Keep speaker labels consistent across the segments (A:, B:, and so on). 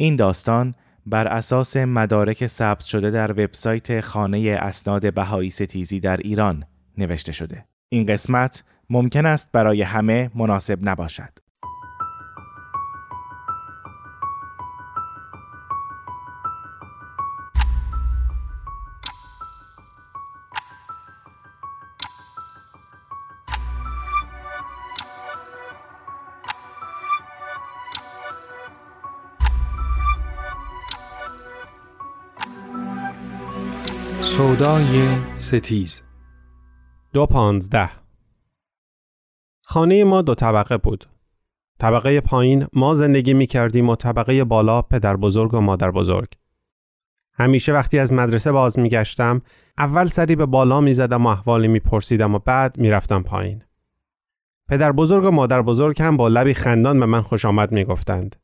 A: این داستان بر اساس مدارک ثبت شده در وبسایت خانه اسناد بهایی ستیزی در ایران نوشته شده. این قسمت ممکن است برای همه مناسب نباشد.
B: ستیز دو پانزده خانه ما دو طبقه بود. طبقه پایین ما زندگی می کردیم و طبقه بالا پدر بزرگ و مادر بزرگ. همیشه وقتی از مدرسه باز می گشتم اول سری به بالا می زدم و احوالی می پرسیدم و بعد می رفتم پایین. پدر بزرگ و مادر بزرگ هم با لبی خندان به من خوش آمد می گفتند.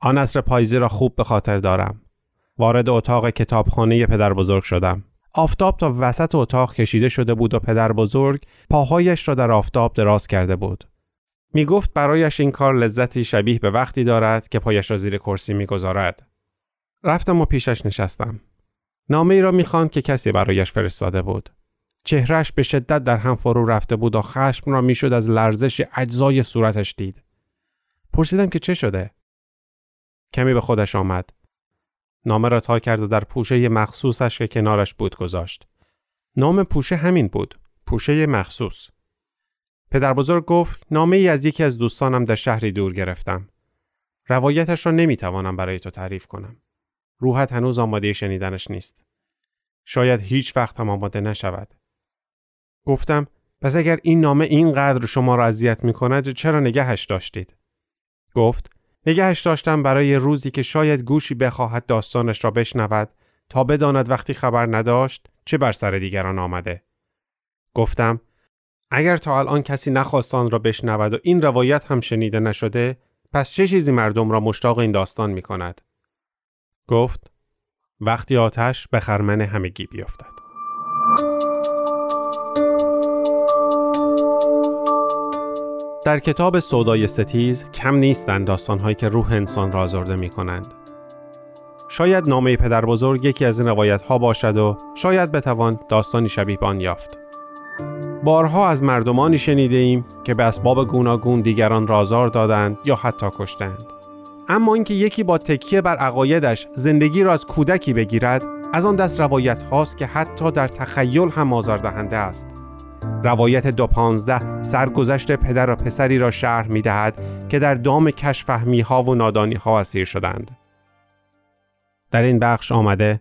B: آن اصر پاییزی را خوب به خاطر دارم. وارد اتاق کتابخانه پدر بزرگ شدم. آفتاب تا وسط اتاق کشیده شده بود و پدر بزرگ پاهایش را در آفتاب دراز کرده بود. می گفت برایش این کار لذتی شبیه به وقتی دارد که پایش را زیر کرسی می گذارد. رفتم و پیشش نشستم. نامه ای را می که کسی برایش فرستاده بود. چهرش به شدت در هم فرو رفته بود و خشم را می‌شد از لرزش اجزای صورتش دید. پرسیدم که چه شده؟ کمی به خودش آمد. نامه را تا کرد و در پوشه مخصوصش که کنارش بود گذاشت. نام پوشه همین بود. پوشه مخصوص. پدر بزرگ گفت نامه ای از یکی از دوستانم در شهری دور گرفتم. روایتش را نمی‌توانم برای تو تعریف کنم. روحت هنوز آماده شنیدنش نیست. شاید هیچ وقت هم آماده نشود. گفتم پس اگر این نامه اینقدر شما را اذیت می کند چرا نگهش داشتید؟ گفت نگهش داشتم برای روزی که شاید گوشی بخواهد داستانش را بشنود تا بداند وقتی خبر نداشت چه بر سر دیگران آمده. گفتم اگر تا الان کسی نخواستان را بشنود و این روایت هم شنیده نشده پس چه چیزی مردم را مشتاق این داستان می کند؟ گفت وقتی آتش به خرمن همگی بیفتد. در کتاب سودای ستیز کم نیستند داستانهایی که روح انسان را آزرده می کنند. شاید نامه پدر بزرگ یکی از این روایت ها باشد و شاید بتوان داستانی شبیه آن یافت. بارها از مردمانی شنیده ایم که به اسباب گوناگون دیگران را آزار دادند یا حتی کشتند. اما اینکه یکی با تکیه بر عقایدش زندگی را از کودکی بگیرد از آن دست روایت هاست که حتی در تخیل هم آزاردهنده است. روایت دو پانزده سرگذشت پدر و پسری را شرح می دهد که در دام کشفهمی ها و نادانی ها اسیر شدند. در این بخش آمده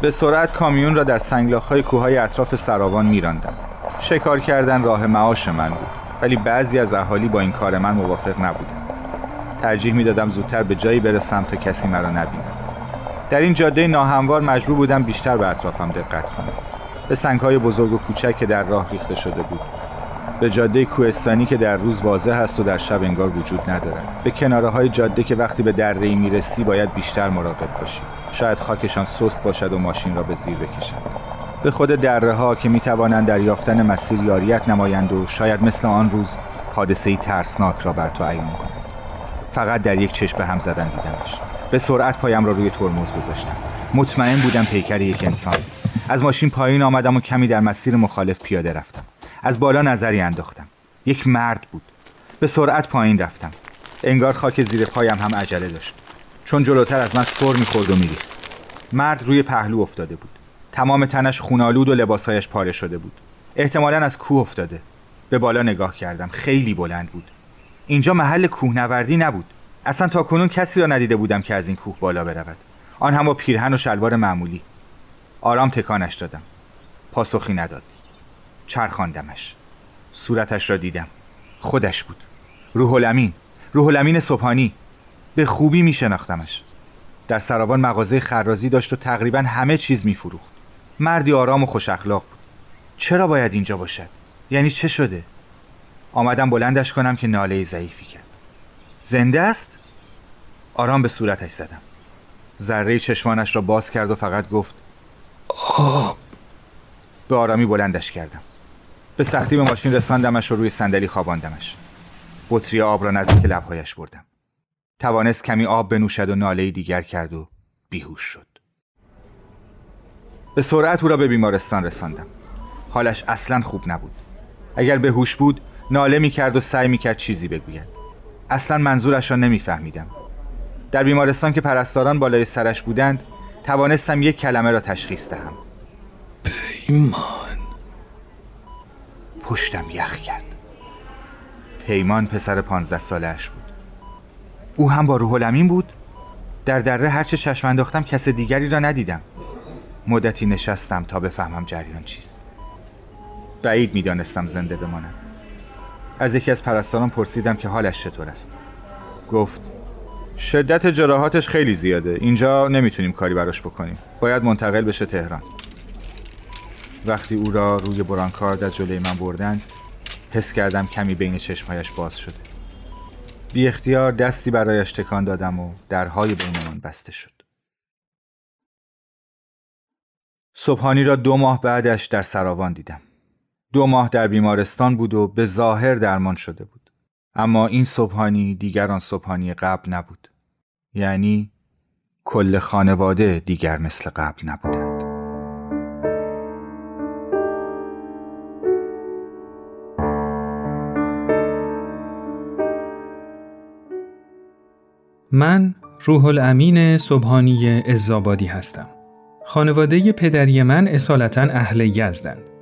C: به سرعت کامیون را در سنگلاخهای کوههای اطراف سراوان میراندم شکار کردن راه معاش من بود ولی بعضی از اهالی با این کار من موافق نبودند ترجیح می‌دادم زودتر به جایی برسم تا کسی مرا نبینه. در این جاده ناهموار مجبور بودم بیشتر به اطرافم دقت کنم. به سنگهای بزرگ و کوچک که در راه ریخته شده بود. به جاده کوهستانی که در روز واضح است و در شب انگار وجود ندارد. به کناره های جاده که وقتی به دره ای می‌رسی باید بیشتر مراقب باشی. شاید خاکشان سست باشد و ماشین را به زیر بکشد. به خود دره ها که می توانند در یافتن مسیر یاریت نمایند و شاید مثل آن روز حادثه ترسناک را بر تو عیان کنند. فقط در یک چشم به هم زدن دیدمش. به سرعت پایم را روی ترمز گذاشتم. مطمئن بودم پیکر یک انسان. از ماشین پایین آمدم و کمی در مسیر مخالف پیاده رفتم. از بالا نظری انداختم. یک مرد بود. به سرعت پایین رفتم. انگار خاک زیر پایم هم عجله داشت. چون جلوتر از من سر می‌خورد و میریخت. مرد روی پهلو افتاده بود. تمام تنش خونالود و لباسهایش پاره شده بود. احتمالا از کوه افتاده. به بالا نگاه کردم. خیلی بلند بود. اینجا محل کوهنوردی نبود. اصلا تا کنون کسی را ندیده بودم که از این کوه بالا برود. آن هم با پیرهن و شلوار معمولی. آرام تکانش دادم. پاسخی نداد. چرخاندمش. صورتش را دیدم. خودش بود. روح الامین روح الامین صبحانی. به خوبی می شناختمش در سراوان مغازه خرازی داشت و تقریبا همه چیز می فروخت مردی آرام و خوش اخلاق بود. چرا باید اینجا باشد؟ یعنی چه شده؟ آمدم بلندش کنم که ناله ضعیفی کرد. زنده است؟ آرام به صورتش زدم. ذره چشمانش را باز کرد و فقط گفت آب به آرامی بلندش کردم. به سختی به ماشین رساندمش و روی صندلی خواباندمش. بطری آب را نزدیک لبهایش بردم. توانست کمی آب بنوشد و ناله دیگر کرد و بیهوش شد. به سرعت او را به بیمارستان رساندم. حالش اصلا خوب نبود. اگر به هوش بود ناله می کرد و سعی می کرد چیزی بگوید. اصلا منظورش را نمیفهمیدم. در بیمارستان که پرستاران بالای سرش بودند توانستم یک کلمه را تشخیص دهم.
D: پیمان.
C: پشتم یخ کرد. پیمان پسر پانزده سالش بود. او هم با روح الامین بود. در دره هرچه چشم انداختم کس دیگری را ندیدم. مدتی نشستم تا بفهمم جریان چیست. بعید می‌دانستم زنده بماند. از یکی از پرستاران پرسیدم که حالش چطور است. گفت شدت جراحاتش خیلی زیاده. اینجا نمی‌تونیم کاری براش بکنیم. باید منتقل بشه تهران. وقتی او را روی برانکارد از جلوی من بردند حس کردم کمی بین چشمهایش باز شده. بی اختیار دستی برایش تکان دادم و درهای بینمان بسته شد. صبحانی را دو ماه بعدش در سراوان دیدم. دو ماه در بیمارستان بود و به ظاهر درمان شده بود اما این صبحانی دیگر آن صبحانی قبل نبود یعنی کل خانواده دیگر مثل قبل نبودند
E: من روح الامین صبحانی ازابادی هستم. خانواده پدری من اصالتا اهل یزدند.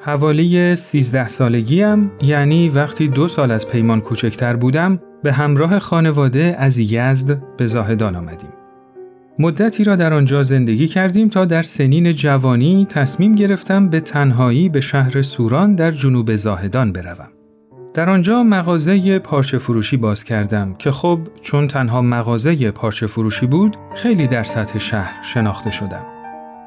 E: حوالی 13 سالگیم یعنی وقتی دو سال از پیمان کوچکتر بودم به همراه خانواده از یزد به زاهدان آمدیم. مدتی را در آنجا زندگی کردیم تا در سنین جوانی تصمیم گرفتم به تنهایی به شهر سوران در جنوب زاهدان بروم. در آنجا مغازه پارچه فروشی باز کردم که خب چون تنها مغازه پارچه فروشی بود خیلی در سطح شهر شناخته شدم.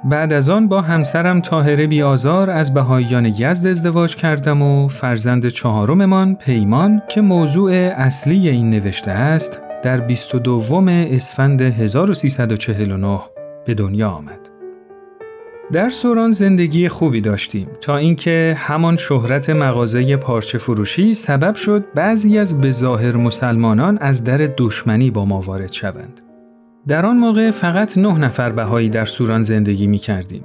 E: بعد از آن با همسرم تاهره بیازار از بهاییان یزد ازدواج کردم و فرزند چهارممان پیمان که موضوع اصلی این نوشته است در 22 اسفند 1349 به دنیا آمد. در سوران زندگی خوبی داشتیم تا اینکه همان شهرت مغازه پارچه فروشی سبب شد بعضی از بظاهر مسلمانان از در دشمنی با ما وارد شوند. در آن موقع فقط نه نفر بهایی در سوران زندگی می کردیم.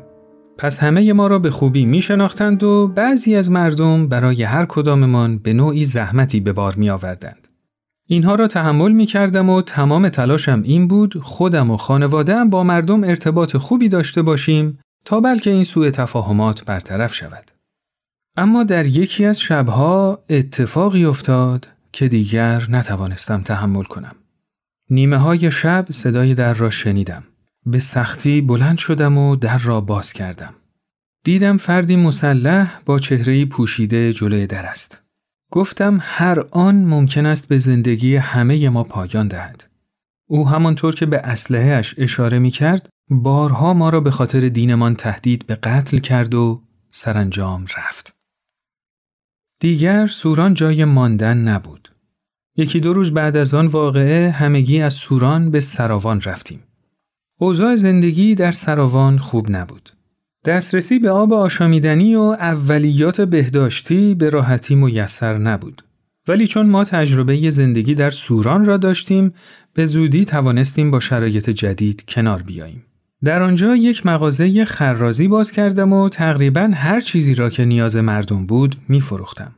E: پس همه ما را به خوبی می شناختند و بعضی از مردم برای هر کداممان به نوعی زحمتی به بار می آوردند. اینها را تحمل می کردم و تمام تلاشم این بود خودم و خانوادهام با مردم ارتباط خوبی داشته باشیم تا بلکه این سوء تفاهمات برطرف شود. اما در یکی از شبها اتفاقی افتاد که دیگر نتوانستم تحمل کنم. نیمه های شب صدای در را شنیدم. به سختی بلند شدم و در را باز کردم. دیدم فردی مسلح با چهرهی پوشیده جلوی در است. گفتم هر آن ممکن است به زندگی همه ما پایان دهد. او همانطور که به اسلحهش اشاره می کرد بارها ما را به خاطر دینمان تهدید به قتل کرد و سرانجام رفت. دیگر سوران جای ماندن نبود. یکی دو روز بعد از آن واقعه همگی از سوران به سراوان رفتیم. اوضاع زندگی در سراوان خوب نبود. دسترسی به آب آشامیدنی و اولیات بهداشتی به راحتی میسر نبود. ولی چون ما تجربه زندگی در سوران را داشتیم به زودی توانستیم با شرایط جدید کنار بیاییم. در آنجا یک مغازه خرازی باز کردم و تقریبا هر چیزی را که نیاز مردم بود می فروختم.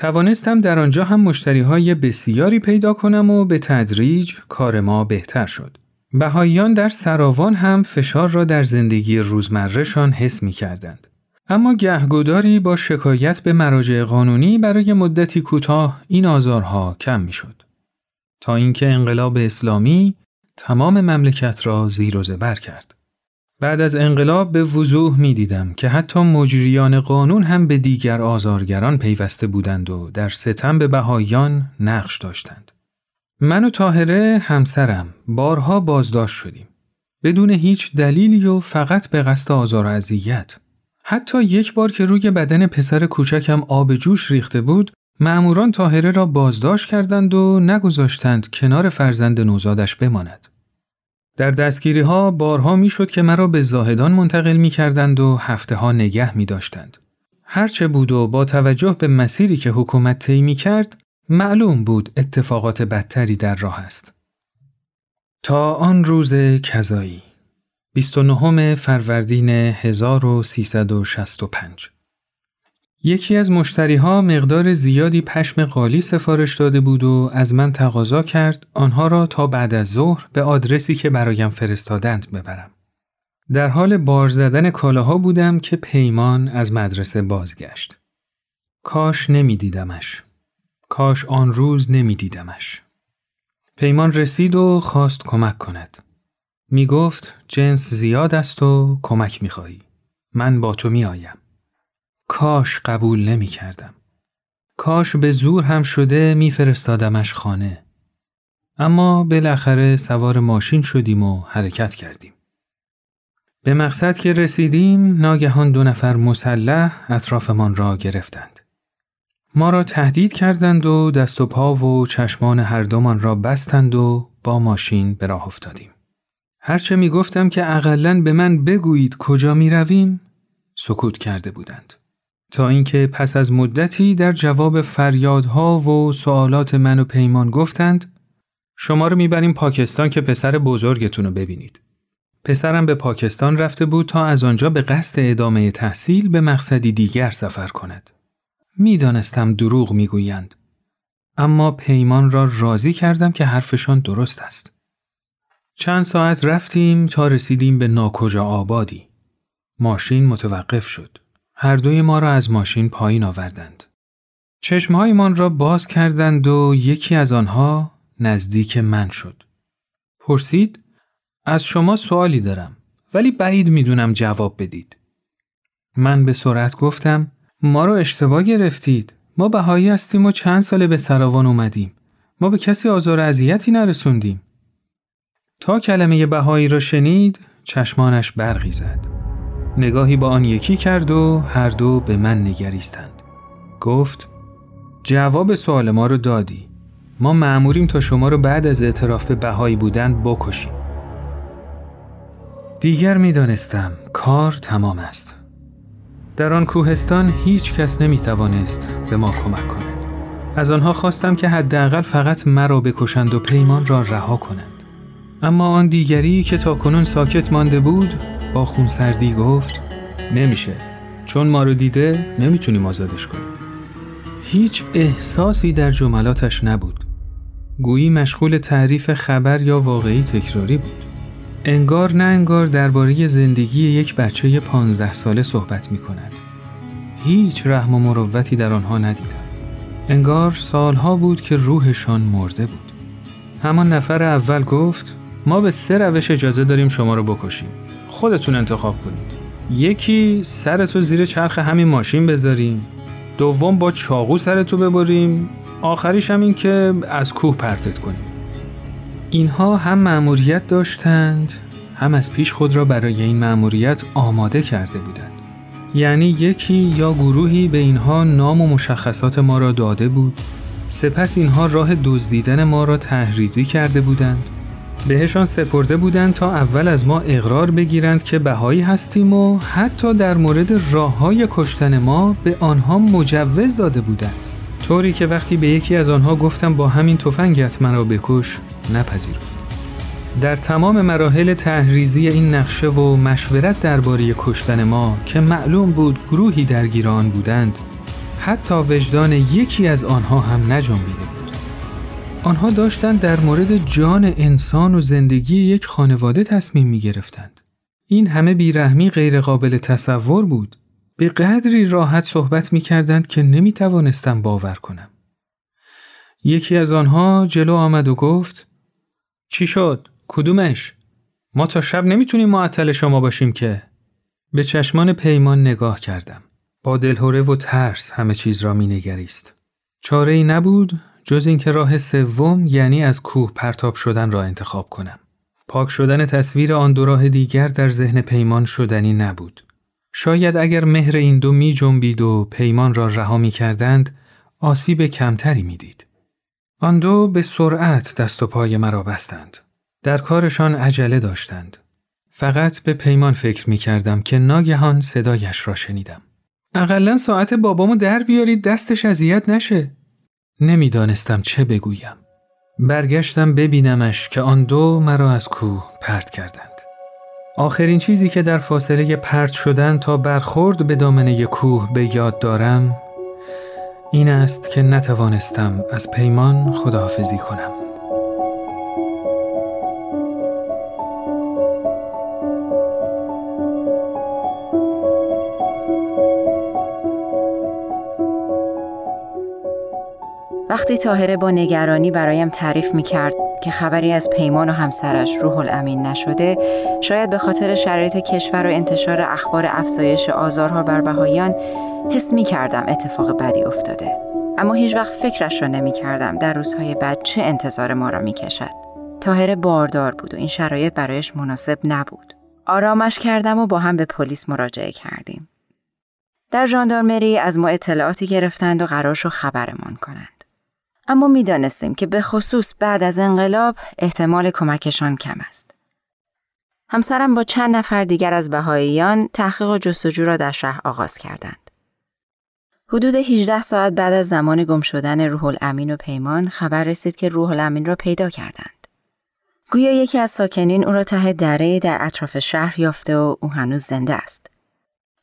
E: توانستم در آنجا هم مشتری های بسیاری پیدا کنم و به تدریج کار ما بهتر شد. بهاییان در سراوان هم فشار را در زندگی روزمرهشان حس می کردند. اما گهگداری با شکایت به مراجع قانونی برای مدتی کوتاه این آزارها کم می شد. تا اینکه انقلاب اسلامی تمام مملکت را زیر و زبر کرد. بعد از انقلاب به وضوح می دیدم که حتی مجریان قانون هم به دیگر آزارگران پیوسته بودند و در ستم به بهایان نقش داشتند. من و تاهره همسرم بارها بازداشت شدیم. بدون هیچ دلیلی و فقط به قصد آزار و اذیت. حتی یک بار که روی بدن پسر کوچکم آب جوش ریخته بود، معموران تاهره را بازداشت کردند و نگذاشتند کنار فرزند نوزادش بماند. در دستگیری ها بارها می‌شد که مرا به زاهدان منتقل می کردند و هفته ها نگه می داشتند. هرچه بود و با توجه به مسیری که حکومت طی می کرد معلوم بود اتفاقات بدتری در راه است. تا آن روز کذایی 29 فروردین 1365 یکی از مشتری ها مقدار زیادی پشم قالی سفارش داده بود و از من تقاضا کرد آنها را تا بعد از ظهر به آدرسی که برایم فرستادند ببرم. در حال بار زدن کالاها بودم که پیمان از مدرسه بازگشت. کاش نمی دیدمش. کاش آن روز نمی دیدمش. پیمان رسید و خواست کمک کند. می گفت جنس زیاد است و کمک می خواهی. من با تو می آیم. کاش قبول نمی کردم. کاش به زور هم شده میفرستادمش خانه. اما بالاخره سوار ماشین شدیم و حرکت کردیم. به مقصد که رسیدیم ناگهان دو نفر مسلح اطرافمان را گرفتند. ما را تهدید کردند و دست و پا و چشمان هر دومان را بستند و با ماشین به راه افتادیم. هرچه می گفتم که اقلا به من بگویید کجا می رویم سکوت کرده بودند. تا اینکه پس از مدتی در جواب فریادها و سوالات من و پیمان گفتند شما رو می‌بریم پاکستان که پسر بزرگتون رو ببینید. پسرم به پاکستان رفته بود تا از آنجا به قصد ادامه تحصیل به مقصدی دیگر سفر کند. می‌دانستم دروغ می‌گویند. اما پیمان را راضی کردم که حرفشان درست است. چند ساعت رفتیم تا رسیدیم به ناکجا آبادی. ماشین متوقف شد. هر دوی ما را از ماشین پایین آوردند. چشمهایمان را باز کردند و یکی از آنها نزدیک من شد. پرسید از شما سوالی دارم ولی بعید می‌دونم جواب بدید. من به سرعت گفتم ما رو اشتباه گرفتید. ما بهایی هستیم و چند ساله به سراوان اومدیم. ما به کسی آزار اذیتی نرسوندیم. تا کلمه بهایی را شنید چشمانش برقی زد. نگاهی با آن یکی کرد و هر دو به من نگریستند. گفت جواب سوال ما رو دادی. ما معموریم تا شما رو بعد از اعتراف به بهایی بودن بکشیم. دیگر می دانستم کار تمام است. در آن کوهستان هیچ کس نمی توانست به ما کمک کند. از آنها خواستم که حداقل فقط مرا بکشند و پیمان را رها کنند. اما آن دیگری که تا کنون ساکت مانده بود با خونسردی گفت نمیشه چون ما رو دیده نمی‌تونیم آزادش کنیم هیچ احساسی در جملاتش نبود گویی مشغول تعریف خبر یا واقعی تکراری بود انگار نه انگار درباره زندگی یک بچه پانزده ساله صحبت می کند. هیچ رحم و مروتی در آنها ندیدم. انگار سالها بود که روحشان مرده بود. همان نفر اول گفت ما به سه روش اجازه داریم شما رو بکشیم. خودتون انتخاب کنید. یکی سرتو زیر چرخ همین ماشین بذاریم. دوم با چاقو سرتو ببریم. آخریش هم این که از کوه پرتت کنیم. اینها هم مأموریت داشتند هم از پیش خود را برای این مأموریت آماده کرده بودند. یعنی یکی یا گروهی به اینها نام و مشخصات ما را داده بود. سپس اینها راه دزدیدن ما را تحریزی کرده بودند. بهشان سپرده بودند تا اول از ما اقرار بگیرند که بهایی هستیم و حتی در مورد راه های کشتن ما به آنها مجوز داده بودند. طوری که وقتی به یکی از آنها گفتم با همین تفنگت مرا بکش نپذیرفت. در تمام مراحل تحریزی این نقشه و مشورت درباره کشتن ما که معلوم بود گروهی درگیر آن بودند حتی وجدان یکی از آنها هم نجنبیده آنها داشتند در مورد جان انسان و زندگی یک خانواده تصمیم می گرفتند. این همه بیرحمی غیرقابل تصور بود. به قدری راحت صحبت می کردند که نمی توانستم باور کنم. یکی از آنها جلو آمد و گفت چی شد؟ کدومش؟ ما تا شب نمی‌تونیم معطل شما باشیم که به چشمان پیمان نگاه کردم. با دلهوره و ترس همه چیز را می نگریست. چاره ای نبود جز اینکه راه سوم یعنی از کوه پرتاب شدن را انتخاب کنم. پاک شدن تصویر آن دو راه دیگر در ذهن پیمان شدنی نبود. شاید اگر مهر این دو می جنبید و پیمان را رها می کردند، آسیب کمتری می دید. آن دو به سرعت دست و پای مرا بستند. در کارشان عجله داشتند. فقط به پیمان فکر می کردم که ناگهان صدایش را شنیدم. اقلا ساعت بابامو در بیارید دستش اذیت نشه. نمی‌دانستم چه بگویم. برگشتم ببینمش که آن دو مرا از کوه پرت کردند. آخرین چیزی که در فاصله پرت شدن تا برخورد به دامنه کوه به یاد دارم این است که نتوانستم از پیمان خداحافظی کنم.
D: وقتی تاهره با نگرانی برایم تعریف می کرد که خبری از پیمان و همسرش روح الامین نشده شاید به خاطر شرایط کشور و انتشار اخبار افزایش آزارها بر بهایان حس می کردم اتفاق بدی افتاده. اما هیچ وقت فکرش را نمی کردم در روزهای بعد چه انتظار ما را می کشد تاهره باردار بود و این شرایط برایش مناسب نبود. آرامش کردم و با هم به پلیس مراجعه کردیم. در ژاندارمری از ما اطلاعاتی گرفتند و قرار شد خبرمان کنند. اما می‌دانستیم که به خصوص بعد از انقلاب احتمال کمکشان کم است. همسرم با چند نفر دیگر از بهاییان تحقیق و جستجو را در شهر آغاز کردند. حدود 18 ساعت بعد از زمان گم شدن روح الامین و پیمان خبر رسید که روح الامین را پیدا کردند. گویا یکی از ساکنین او را ته دره در اطراف شهر یافته و او هنوز زنده است.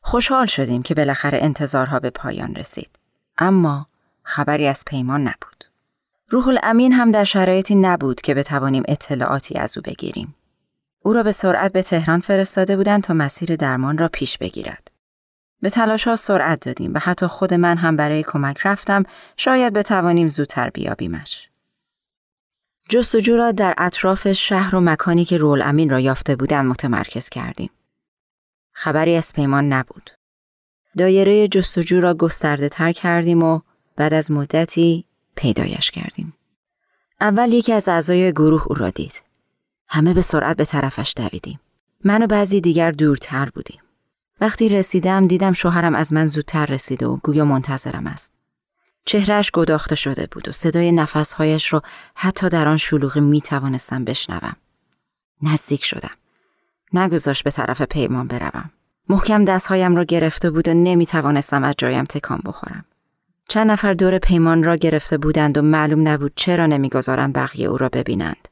D: خوشحال شدیم که بالاخره انتظارها به پایان رسید. اما خبری از پیمان نبود. روح الامین هم در شرایطی نبود که بتوانیم اطلاعاتی از او بگیریم. او را به سرعت به تهران فرستاده بودند تا مسیر درمان را پیش بگیرد. به تلاش ها سرعت دادیم و حتی خود من هم برای کمک رفتم شاید بتوانیم زودتر بیابیمش. جستجو را در اطراف شهر و مکانی که رول امین را یافته بودند متمرکز کردیم. خبری از پیمان نبود. دایره جستجو را گسترده تر کردیم و بعد از مدتی پیدایش کردیم. اول یکی از اعضای گروه او را دید. همه به سرعت به طرفش دویدیم. من و بعضی دیگر دورتر بودیم. وقتی رسیدم دیدم شوهرم از من زودتر رسیده و گویا منتظرم است. چهرهش گداخته شده بود و صدای نفسهایش را حتی در آن شلوغی می توانستم بشنوم. نزدیک شدم. نگذاشت به طرف پیمان بروم. محکم دستهایم را گرفته بود و نمی توانستم از جایم تکان بخورم. چند نفر دور پیمان را گرفته بودند و معلوم نبود چرا نمی‌گذارند بقیه او را ببینند.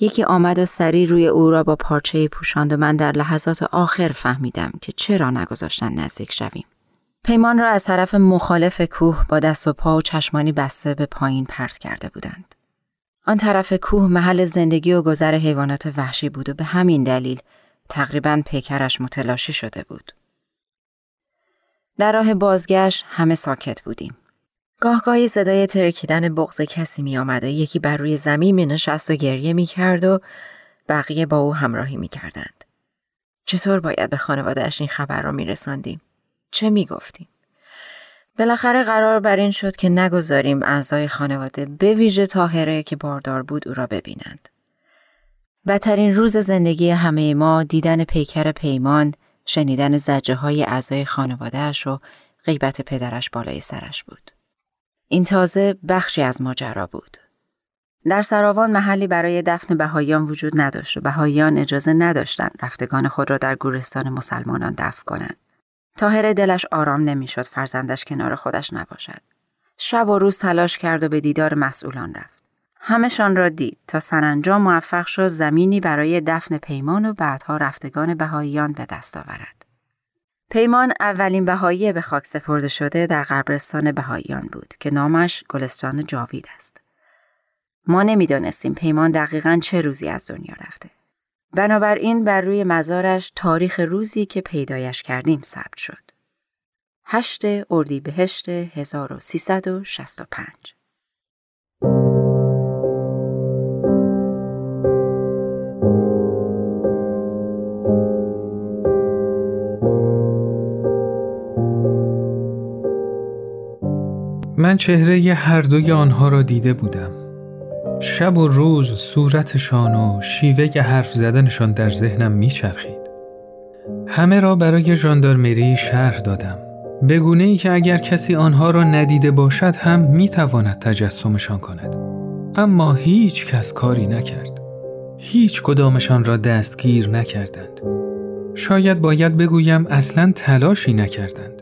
D: یکی آمد و سری روی او را با پارچه پوشاند و من در لحظات آخر فهمیدم که چرا نگذاشتن نزدیک شویم. پیمان را از طرف مخالف کوه با دست و پا و چشمانی بسته به پایین پرت کرده بودند. آن طرف کوه محل زندگی و گذر حیوانات وحشی بود و به همین دلیل تقریبا پیکرش متلاشی شده بود. در راه بازگشت همه ساکت بودیم. گاهگاهی صدای ترکیدن بغز کسی می آمد و یکی بر روی زمین می نشست و گریه می کرد و بقیه با او همراهی می کردند. چطور باید به خانوادهش این خبر را می رساندیم؟ چه می گفتیم؟ بالاخره قرار بر این شد که نگذاریم اعضای خانواده به ویژه تاهره که باردار بود او را ببینند. بدترین روز زندگی همه ما دیدن پیکر پیمان شنیدن زجه های اعضای خانوادهش و غیبت پدرش بالای سرش بود. این تازه بخشی از ماجرا بود. در سراوان محلی برای دفن بهاییان وجود نداشت و بهاییان اجازه نداشتند رفتگان خود را در گورستان مسلمانان دفن کنند. تاهر دلش آرام نمی‌شد فرزندش کنار خودش نباشد. شب و روز تلاش کرد و به دیدار مسئولان رفت. همشان را دید تا سرانجام موفق شد زمینی برای دفن پیمان و بعدها رفتگان بهاییان به دست آورد. پیمان اولین بهایی به خاک سپرده شده در قبرستان بهاییان بود که نامش گلستان جاوید است. ما نمی‌دانستیم پیمان دقیقا چه روزی از دنیا رفته. بنابراین بر روی مزارش تاریخ روزی که پیدایش کردیم ثبت شد. 8 اردیبهشت 1365
E: من چهره هر دوی آنها را دیده بودم. شب و روز صورتشان و شیوه حرف زدنشان در ذهنم میچرخید. همه را برای ژاندارمری شرح دادم. بگونه ای که اگر کسی آنها را ندیده باشد هم می‌تواند تجسمشان کند. اما هیچ کس کاری نکرد. هیچ کدامشان را دستگیر نکردند. شاید باید بگویم اصلا تلاشی نکردند.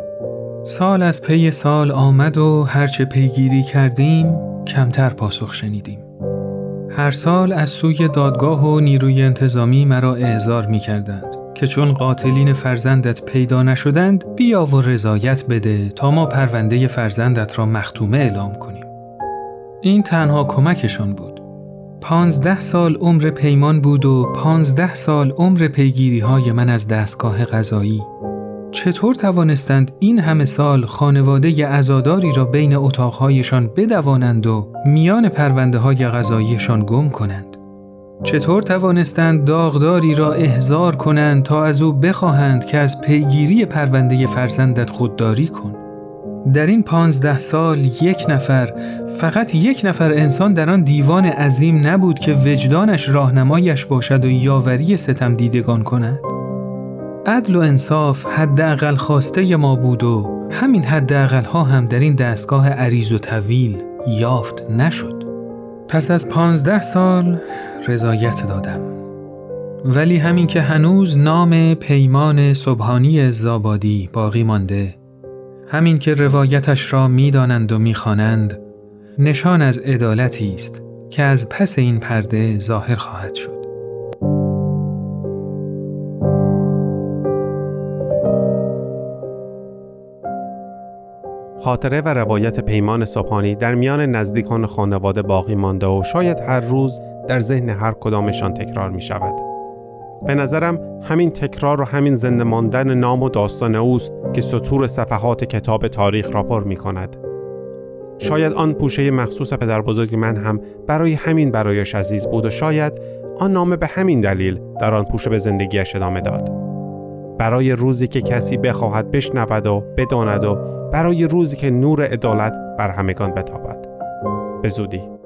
E: سال از پی سال آمد و هرچه پیگیری کردیم کمتر پاسخ شنیدیم. هر سال از سوی دادگاه و نیروی انتظامی مرا اعزار می کردند که چون قاتلین فرزندت پیدا نشدند بیا و رضایت بده تا ما پرونده فرزندت را مختومه اعلام کنیم. این تنها کمکشان بود. پانزده سال عمر پیمان بود و پانزده سال عمر پیگیری های من از دستگاه غذایی. چطور توانستند این همه سال خانواده ازاداری را بین اتاقهایشان بدوانند و میان پرونده های غذاییشان گم کنند؟ چطور توانستند داغداری را احضار کنند تا از او بخواهند که از پیگیری پرونده فرزندت خودداری کن؟ در این پانزده سال یک نفر فقط یک نفر انسان در آن دیوان عظیم نبود که وجدانش راهنمایش باشد و یاوری ستم دیدگان کند؟ عدل و انصاف حداقل خواسته ما بود و همین حداقل ها هم در این دستگاه عریض و طویل یافت نشد. پس از پانزده سال رضایت دادم. ولی همین که هنوز نام پیمان صبحانی زابادی باقی مانده همین که روایتش را می‌دانند و می‌خوانند نشان از عدالتی است که از پس این پرده ظاهر خواهد شد.
B: خاطره و روایت پیمان صبحانی در میان نزدیکان خانواده باقی مانده و شاید هر روز در ذهن هر کدامشان تکرار می شود. به نظرم همین تکرار و همین زنده ماندن نام و داستان اوست که سطور صفحات کتاب تاریخ را پر می کند. شاید آن پوشه مخصوص پدر بزرگ من هم برای همین برایش عزیز بود و شاید آن نامه به همین دلیل در آن پوشه به زندگیش ادامه داد. برای روزی که کسی بخواهد بشنود و بداند و برای روزی که نور عدالت بر همگان بتابد. به زودی.